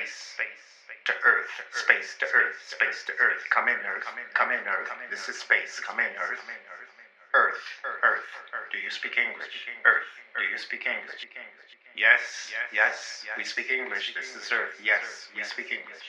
space to earth, space to earth, space to earth. Come in, earth, come in, earth. This is space. Come in, earth. Earth, earth. Do you speak English? Earth. Do you speak English? Yes, yes. We speak English. This is earth. Yes, we speak English.